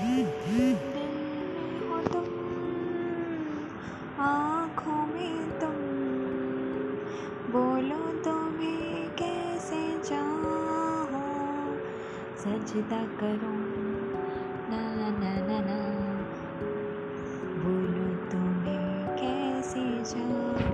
दिल में हो तुम आँखों में तुम बोलो तो मैं कैसे चाहूँ। सजदा करूँ। ना ना ना ना बोलो तो मैं कैसे चाहूँ।